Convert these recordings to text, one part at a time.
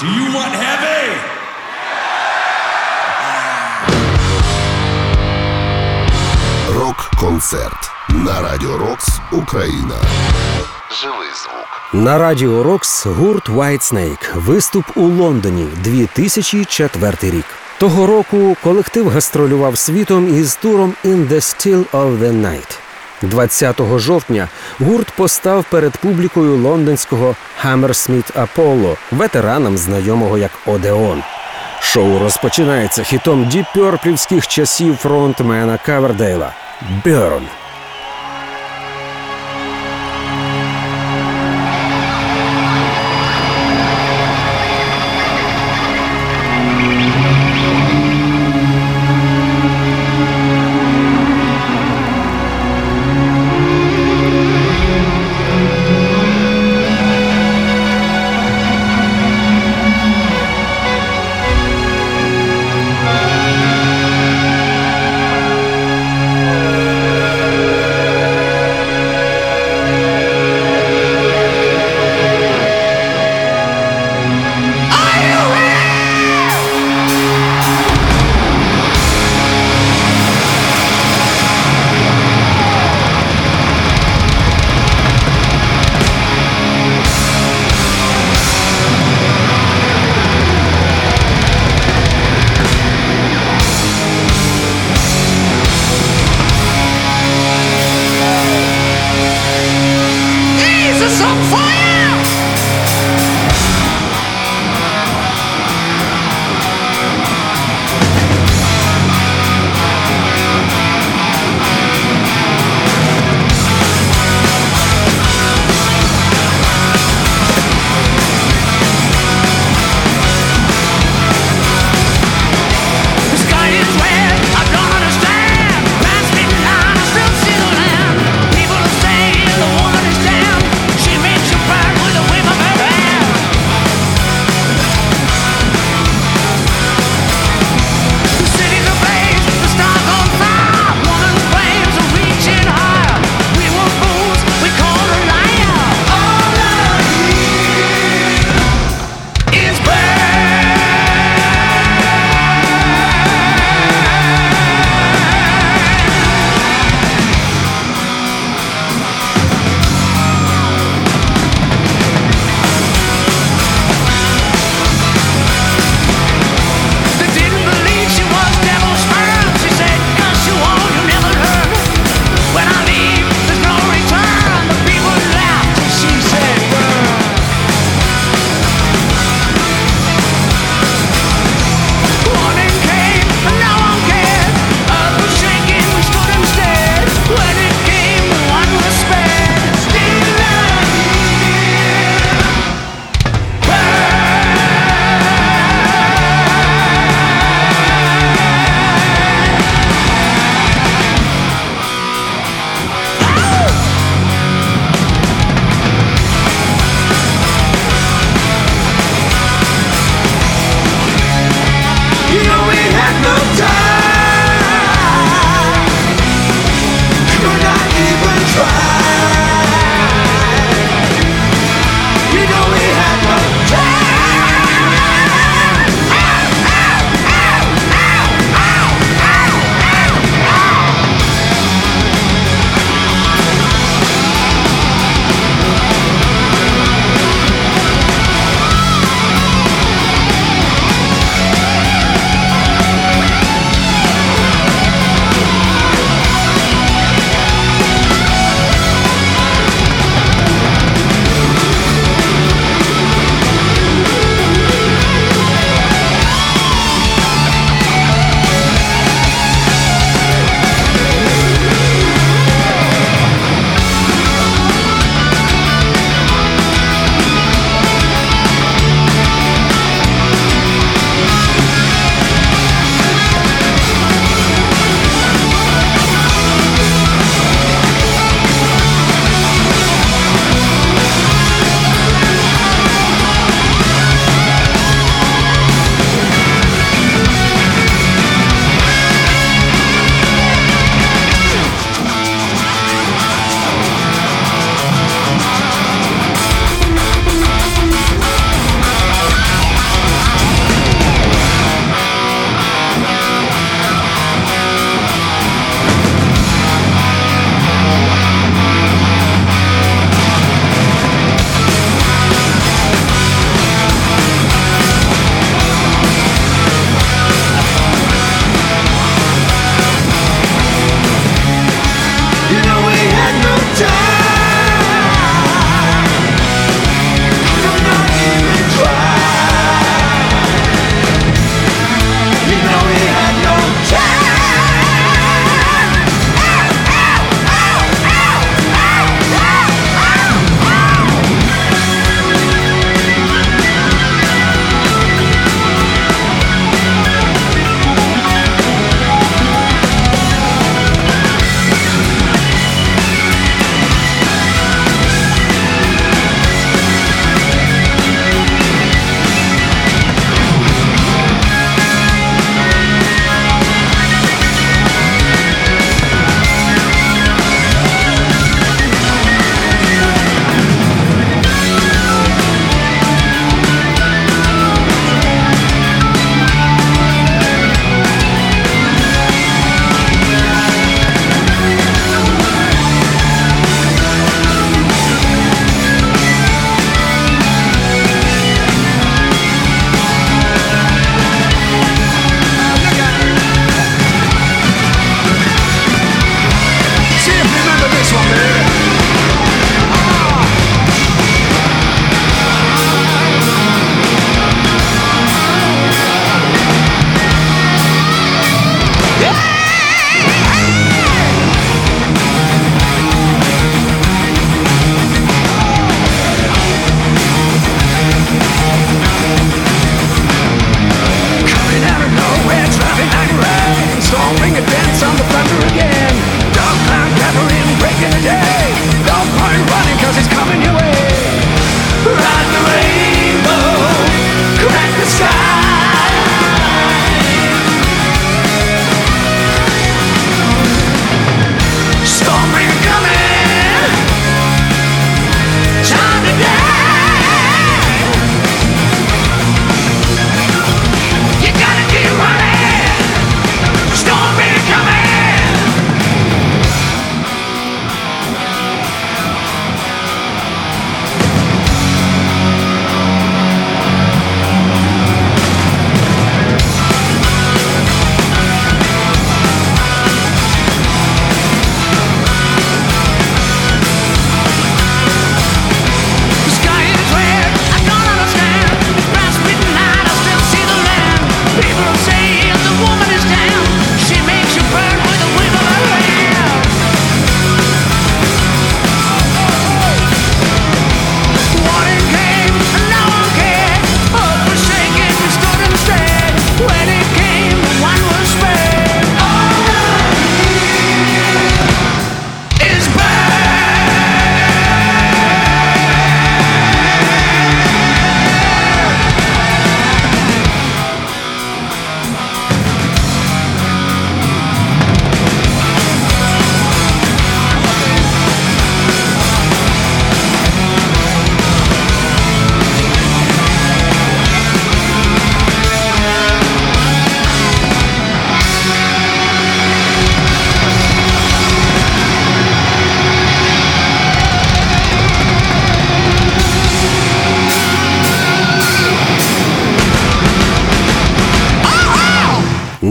Do you want heavy? Рок-концерт на Радіо Рокс Україна. Живий звук. На Радіо Рокс гурт White Snake. Виступ у Лондоні 2004 рік. Того року колектив гастролював світом із туром «In the Still of the Night». 20 жовтня гурт постав перед публікою лондонського Hammersmith Apollo, ветеранам знайомого як Одеон. Шоу розпочинається хітом діпьорплівських часів фронтмена Кавердейла «Burn». fire!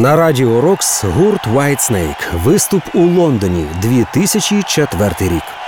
На радіо Рокс гурт Whitesnake. Виступ у Лондоні 2004 рік.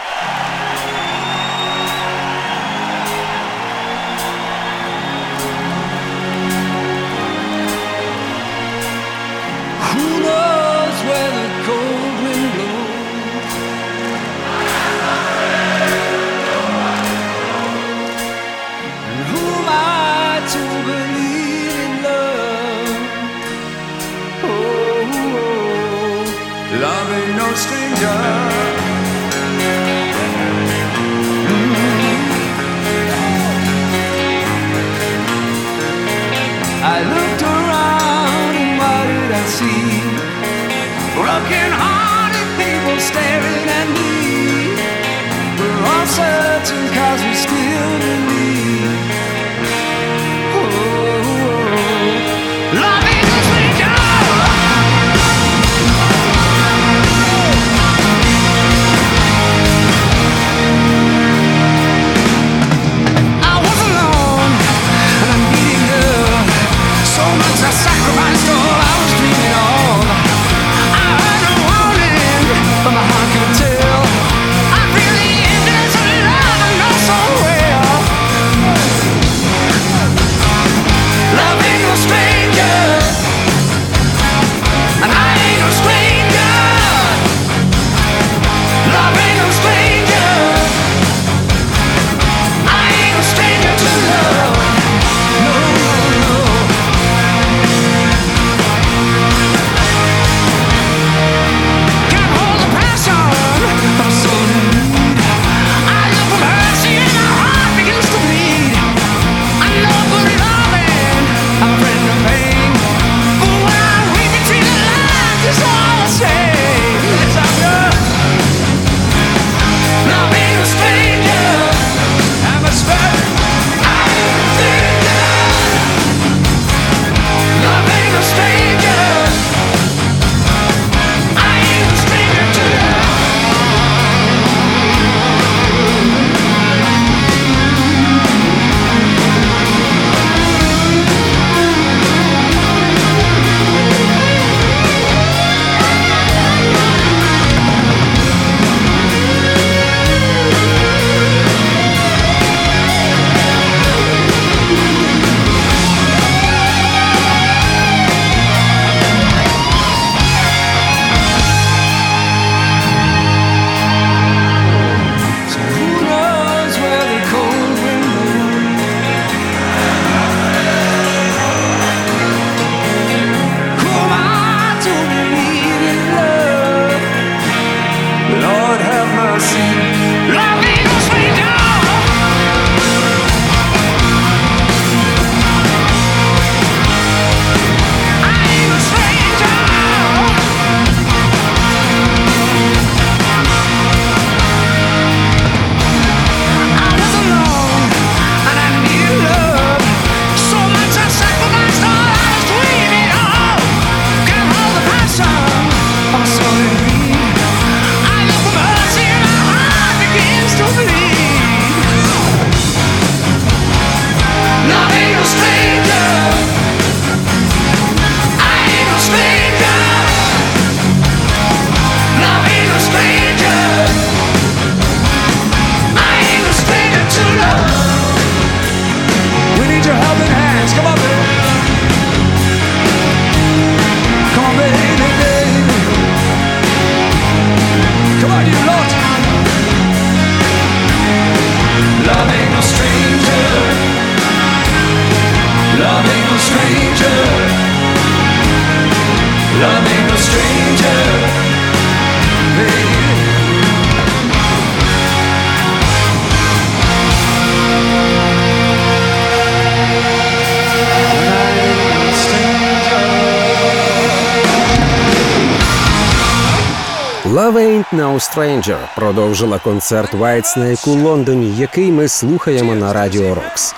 Stranger продовжила концерт Whitesnake у Лондоні, який ми слухаємо на Радіо Рокс.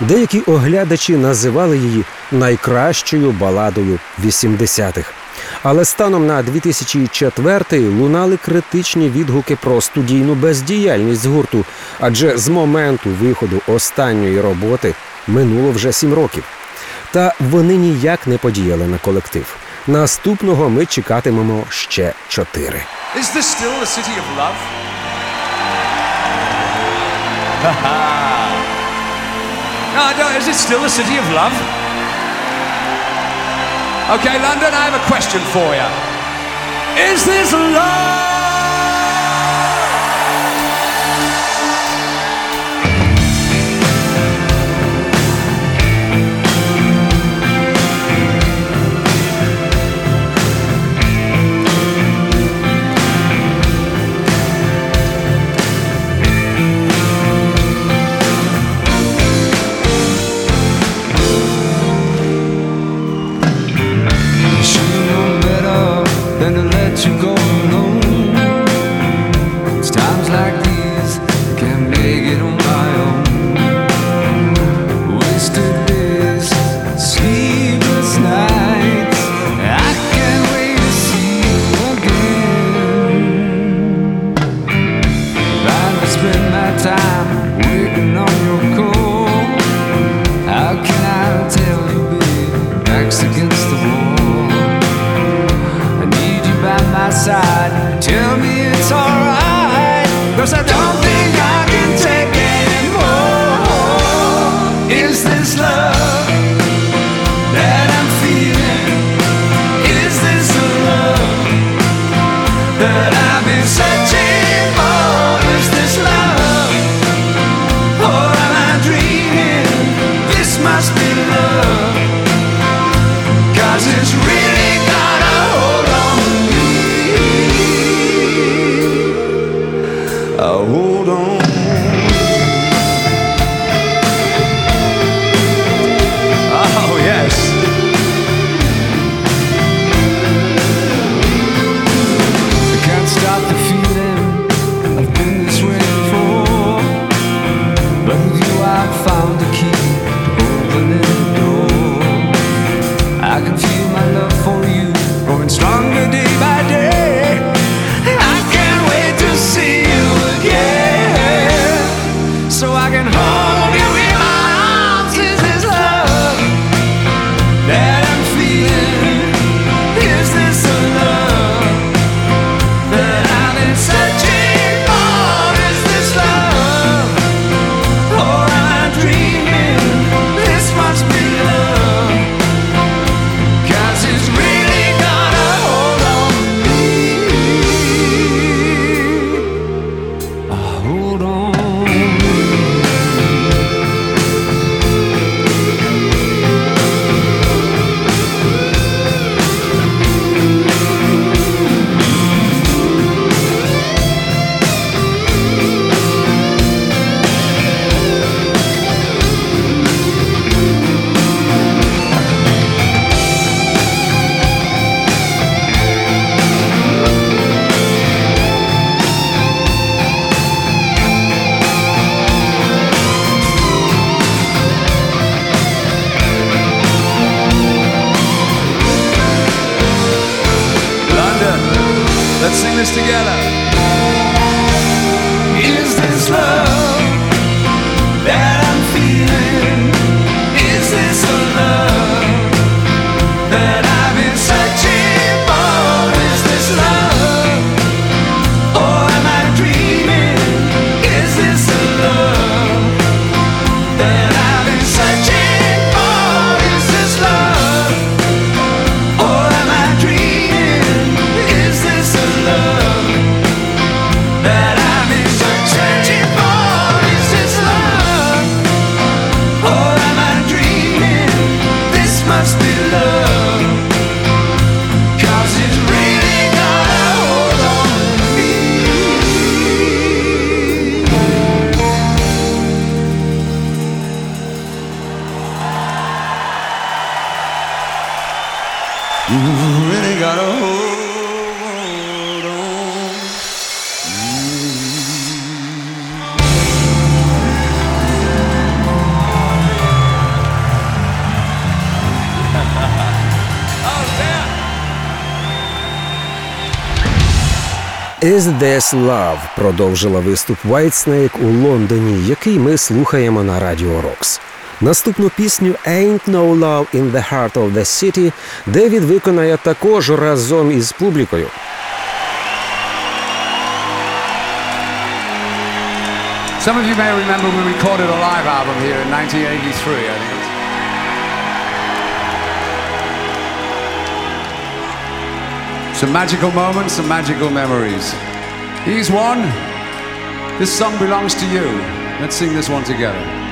Деякі оглядачі називали її найкращою баладою 80-х. Але станом на 2004-й лунали критичні відгуки про студійну бездіяльність гурту, адже з моменту виходу останньої роботи минуло вже сім років. Та вони ніяк не подіяли на колектив. Наступного ми чекатимемо ще чотири. Is this still the city of love? no, no, is it still the city of love? Okay, London, I have a question for you. Is this love? Is This Love продовжила виступ Whitesnake у Лондоні, який ми слухаємо на радіо Рокс. Наступну пісню «Ain't No Love in the Heart of the City» Девід виконає також разом із публікою. Some of you may remember we recorded a live album here in 1983, I think. Some magical moments, some magical memories. Here's one. This song belongs to you. Let's sing this one together.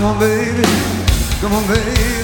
Come on, baby. Come on, baby.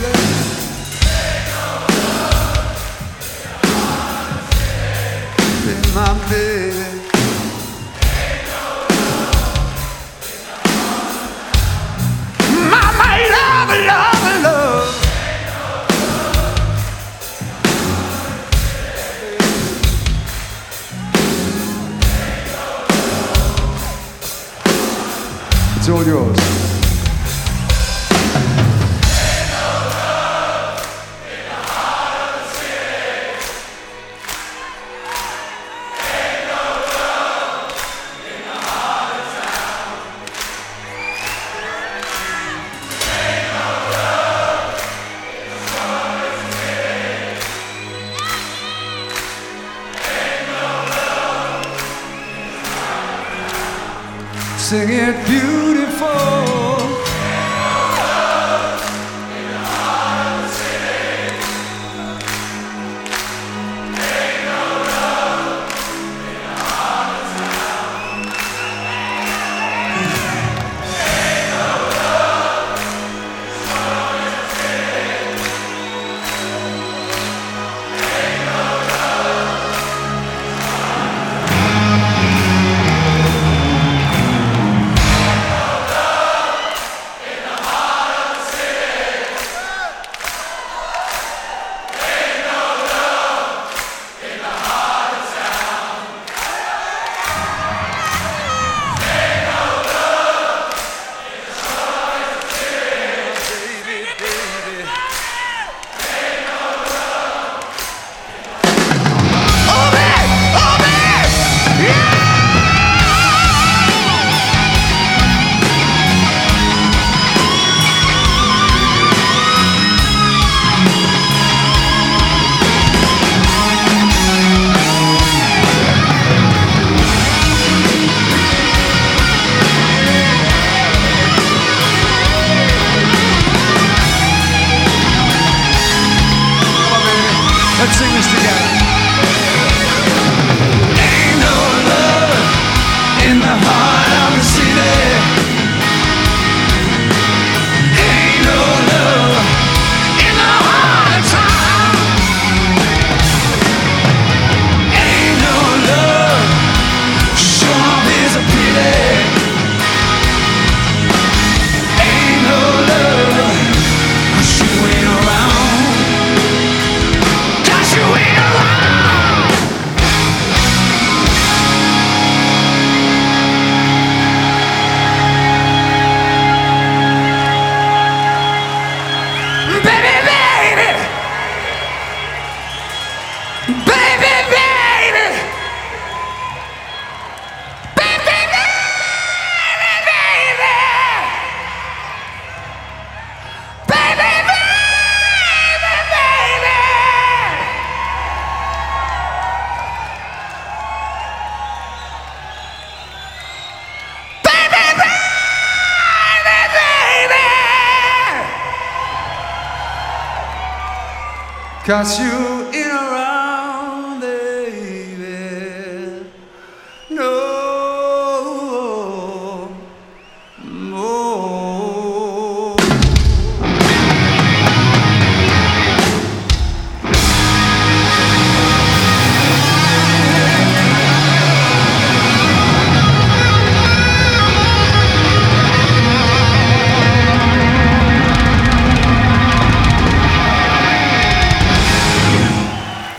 Cause you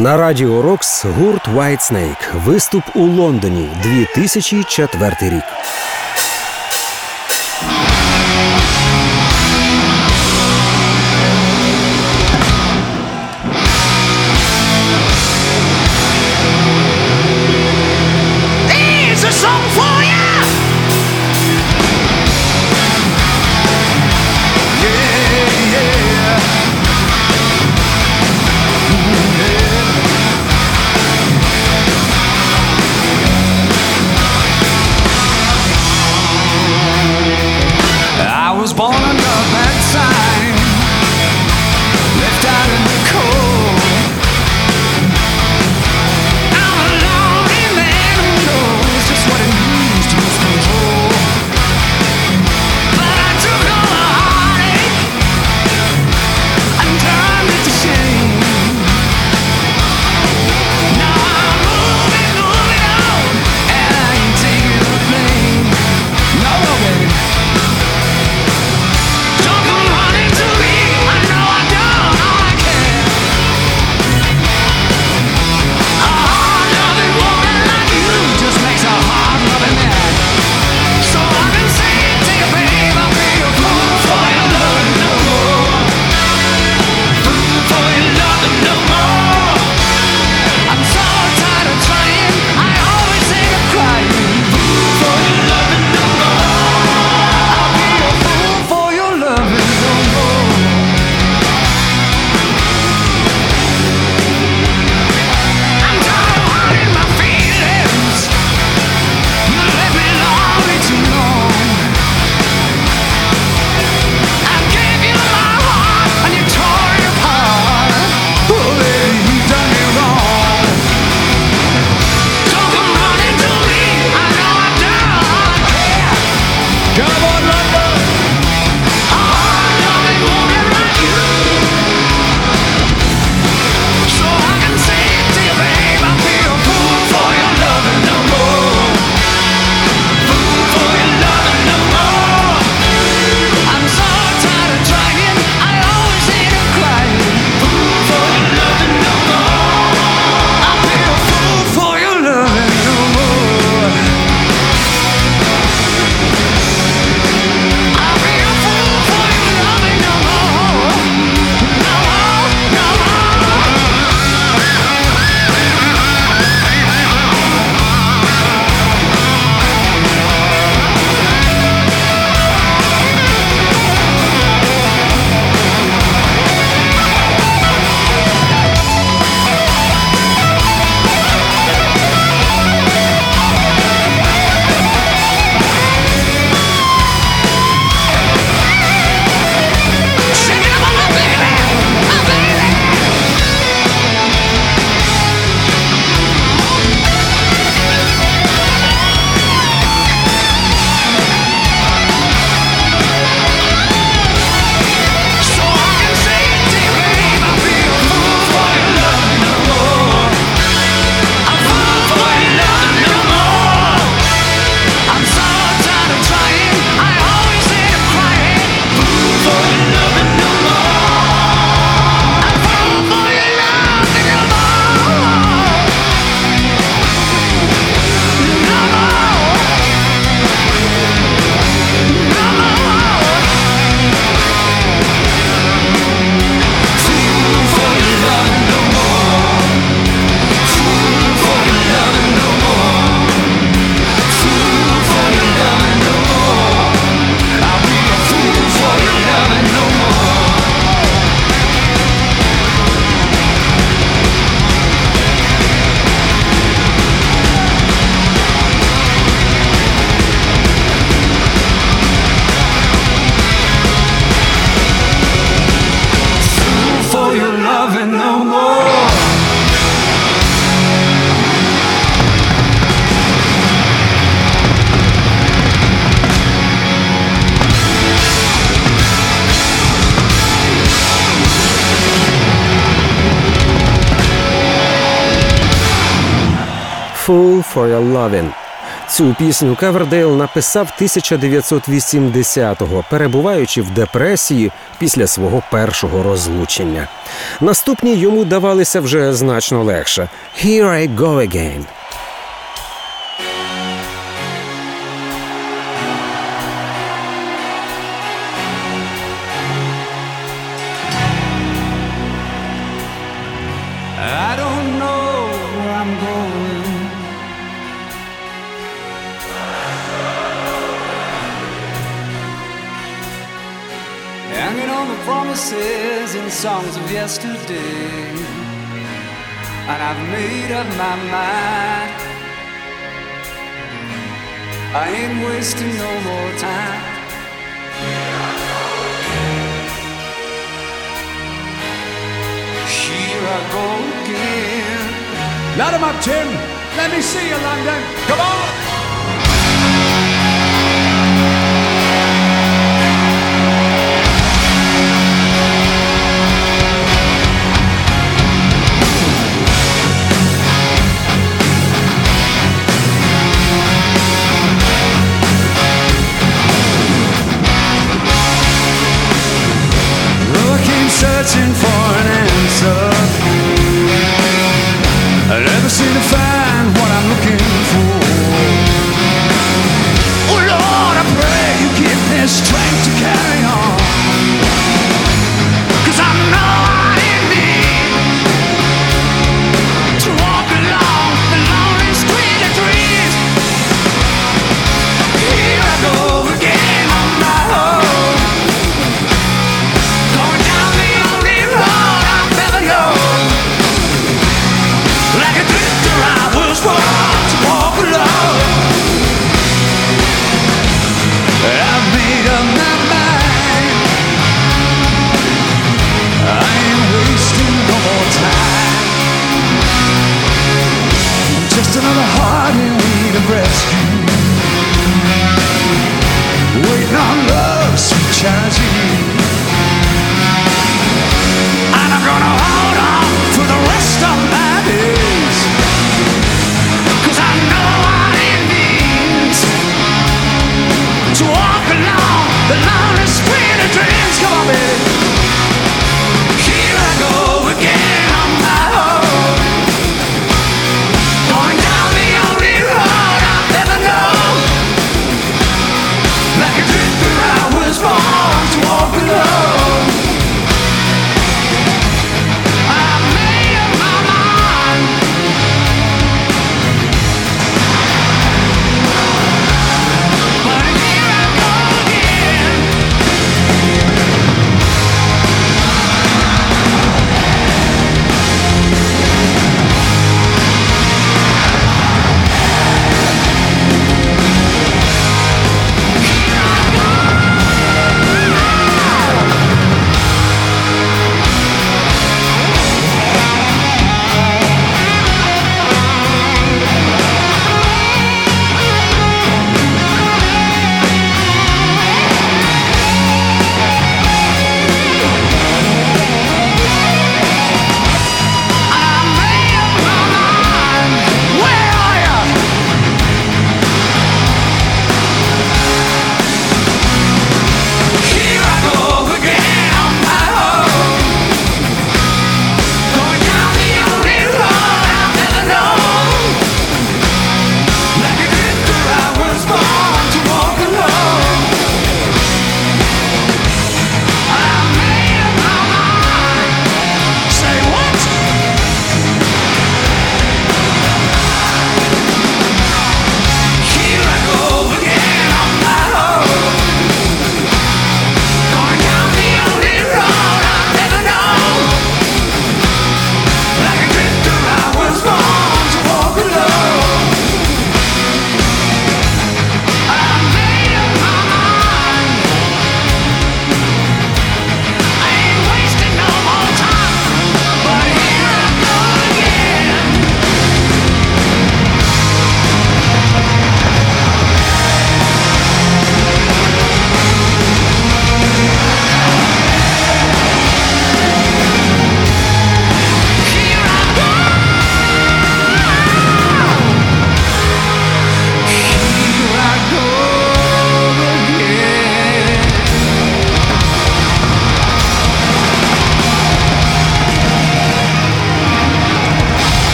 На радіо Рокс гурт White Snake. Виступ у Лондоні 2004 рік. Fool for Your Lovin'. Цю пісню Кавердейл написав 1980-го, перебуваючи в депресії після свого першого розлучення. Наступні йому давалися вже значно легше. «Here I go again». and songs of yesterday. And I've made up my mind. I ain't wasting no more time. Here I go again. Light 'em up, Jim. Let me see you, London. Come on. searching for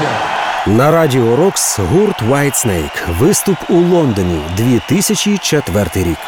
Дякую. На радіо Рокс гурт White Snake. Виступ у Лондоні 2004 рік.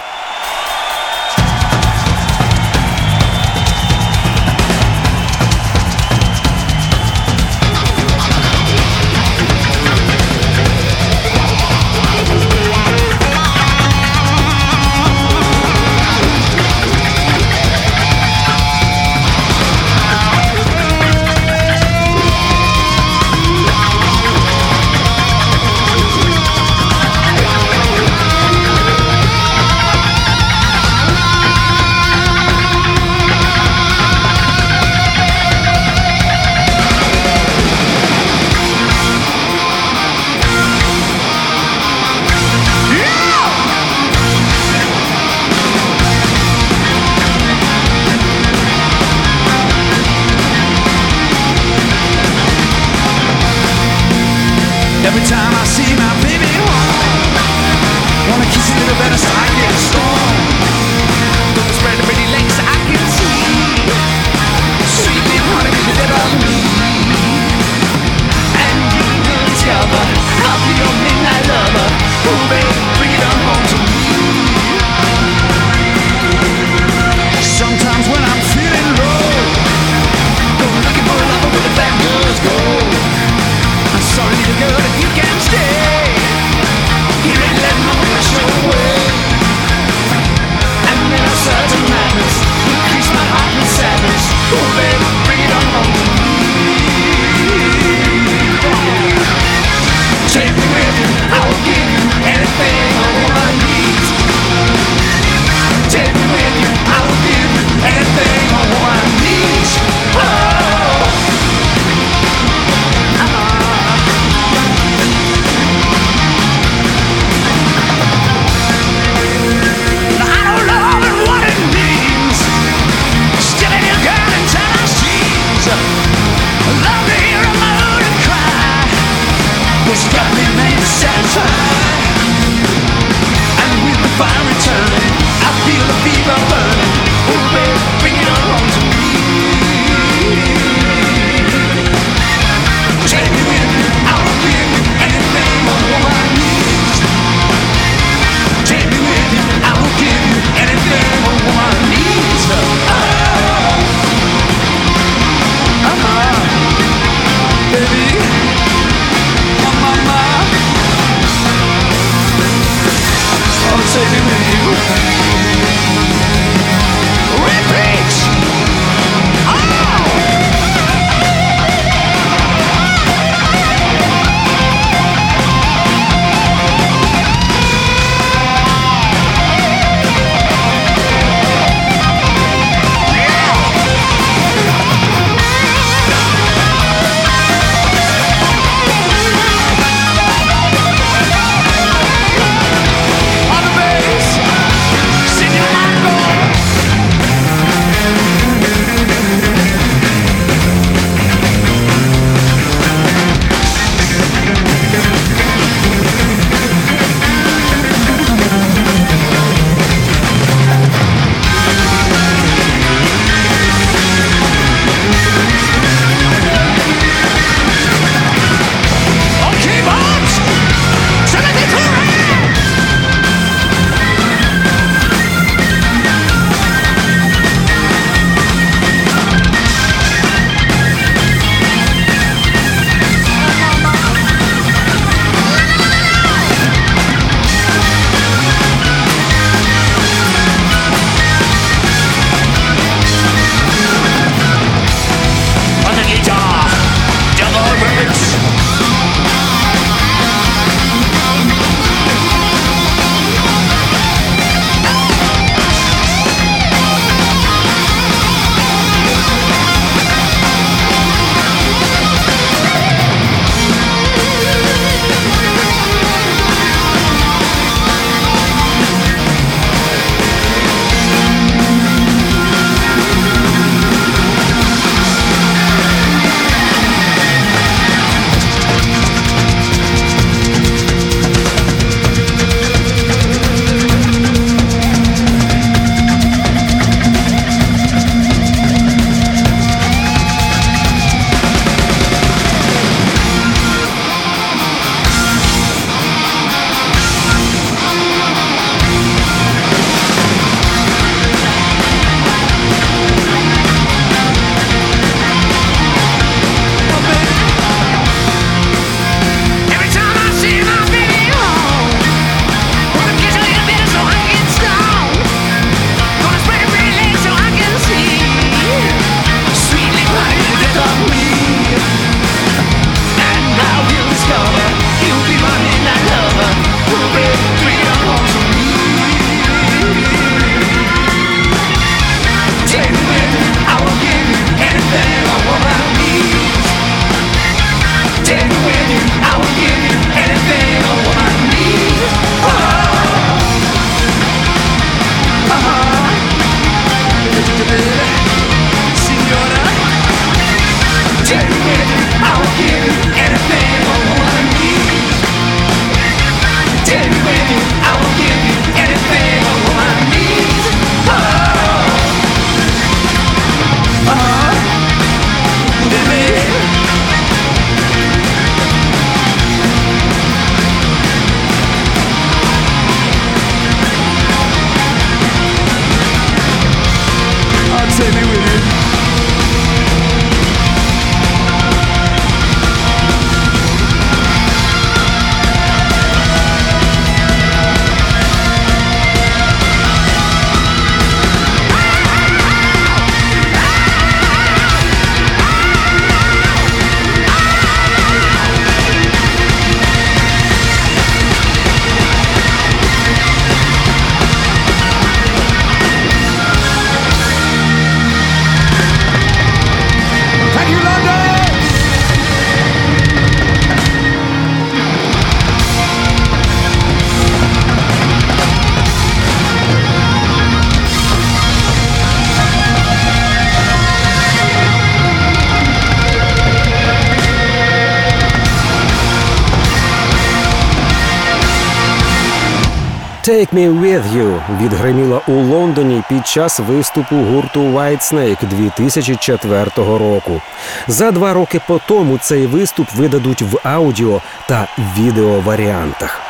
«Take me with you» відгриміла у Лондоні під час виступу гурту Whitesnake 2004 року. За два роки по тому цей виступ видадуть в аудіо та відеоваріантах.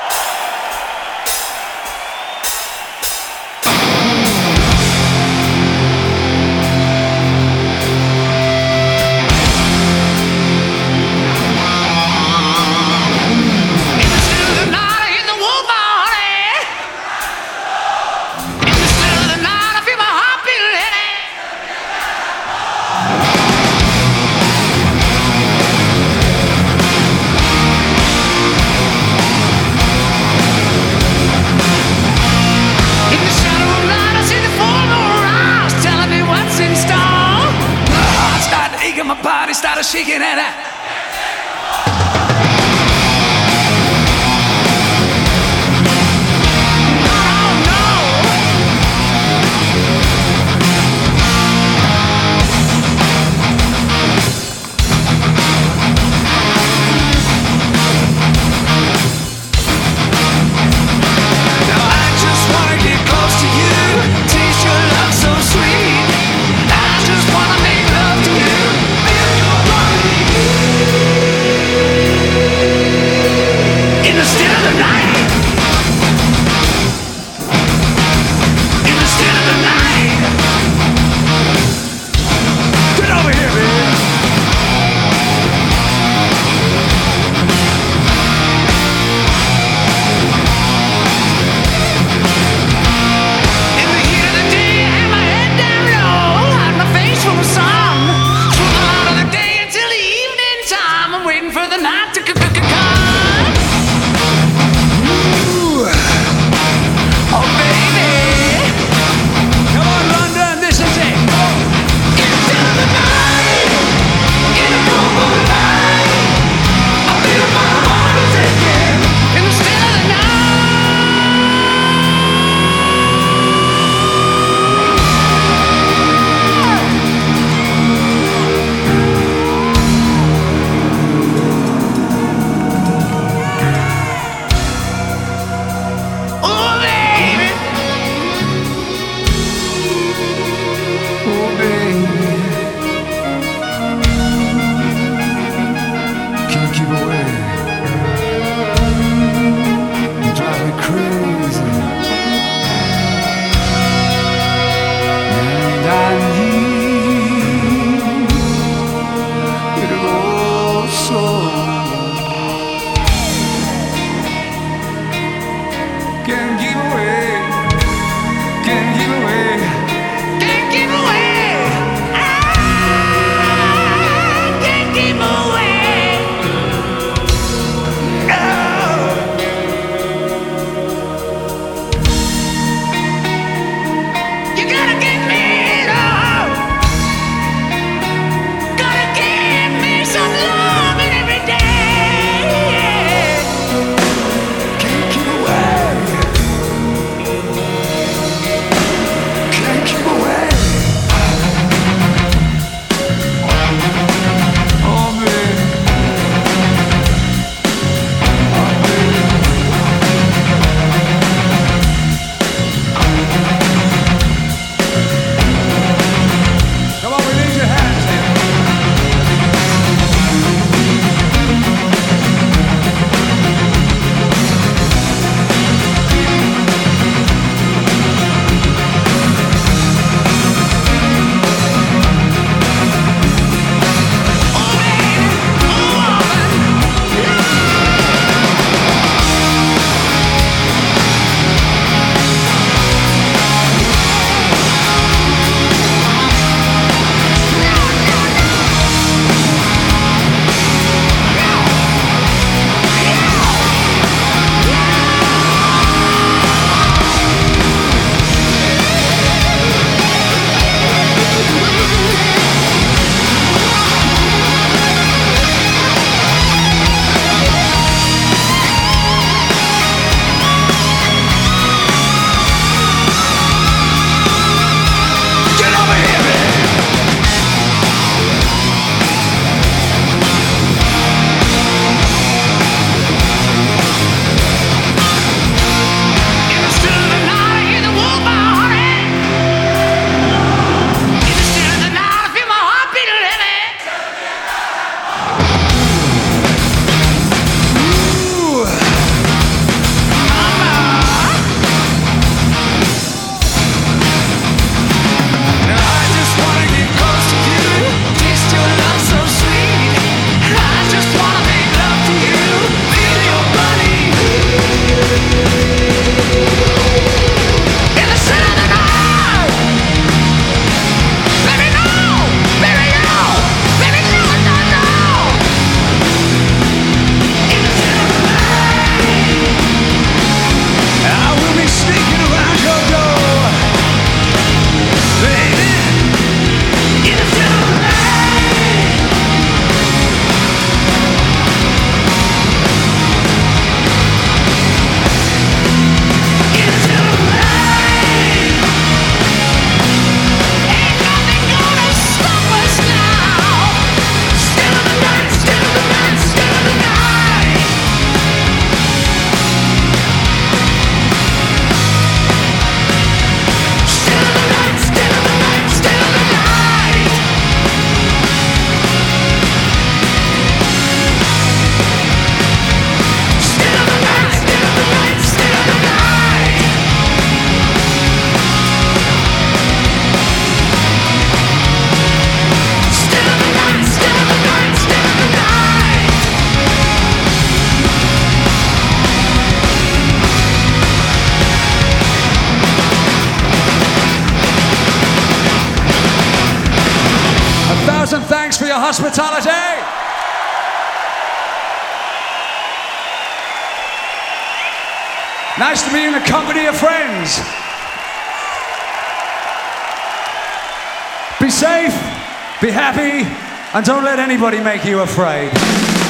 And don't let anybody make you afraid.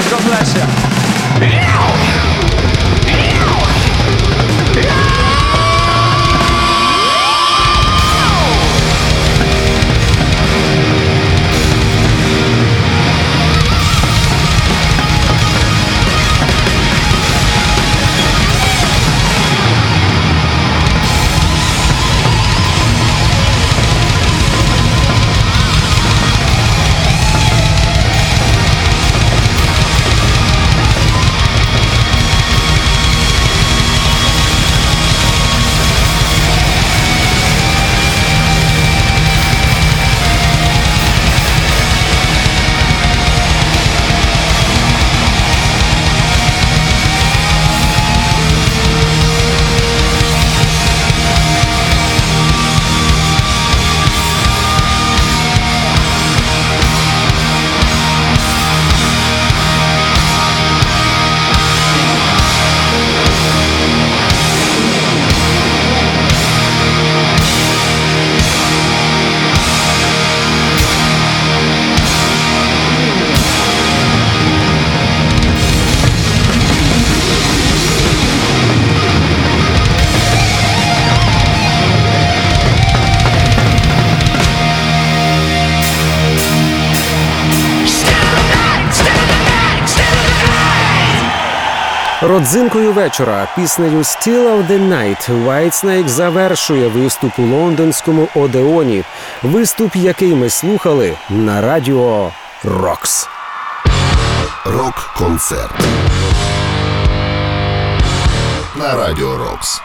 God bless you. Родзинкою вечора піснею «Still of the Night» Whitesnake завершує виступ у лондонському Одеоні. Виступ, який ми слухали на радіо Рокс. Рок-концерт. На радіо Рокс.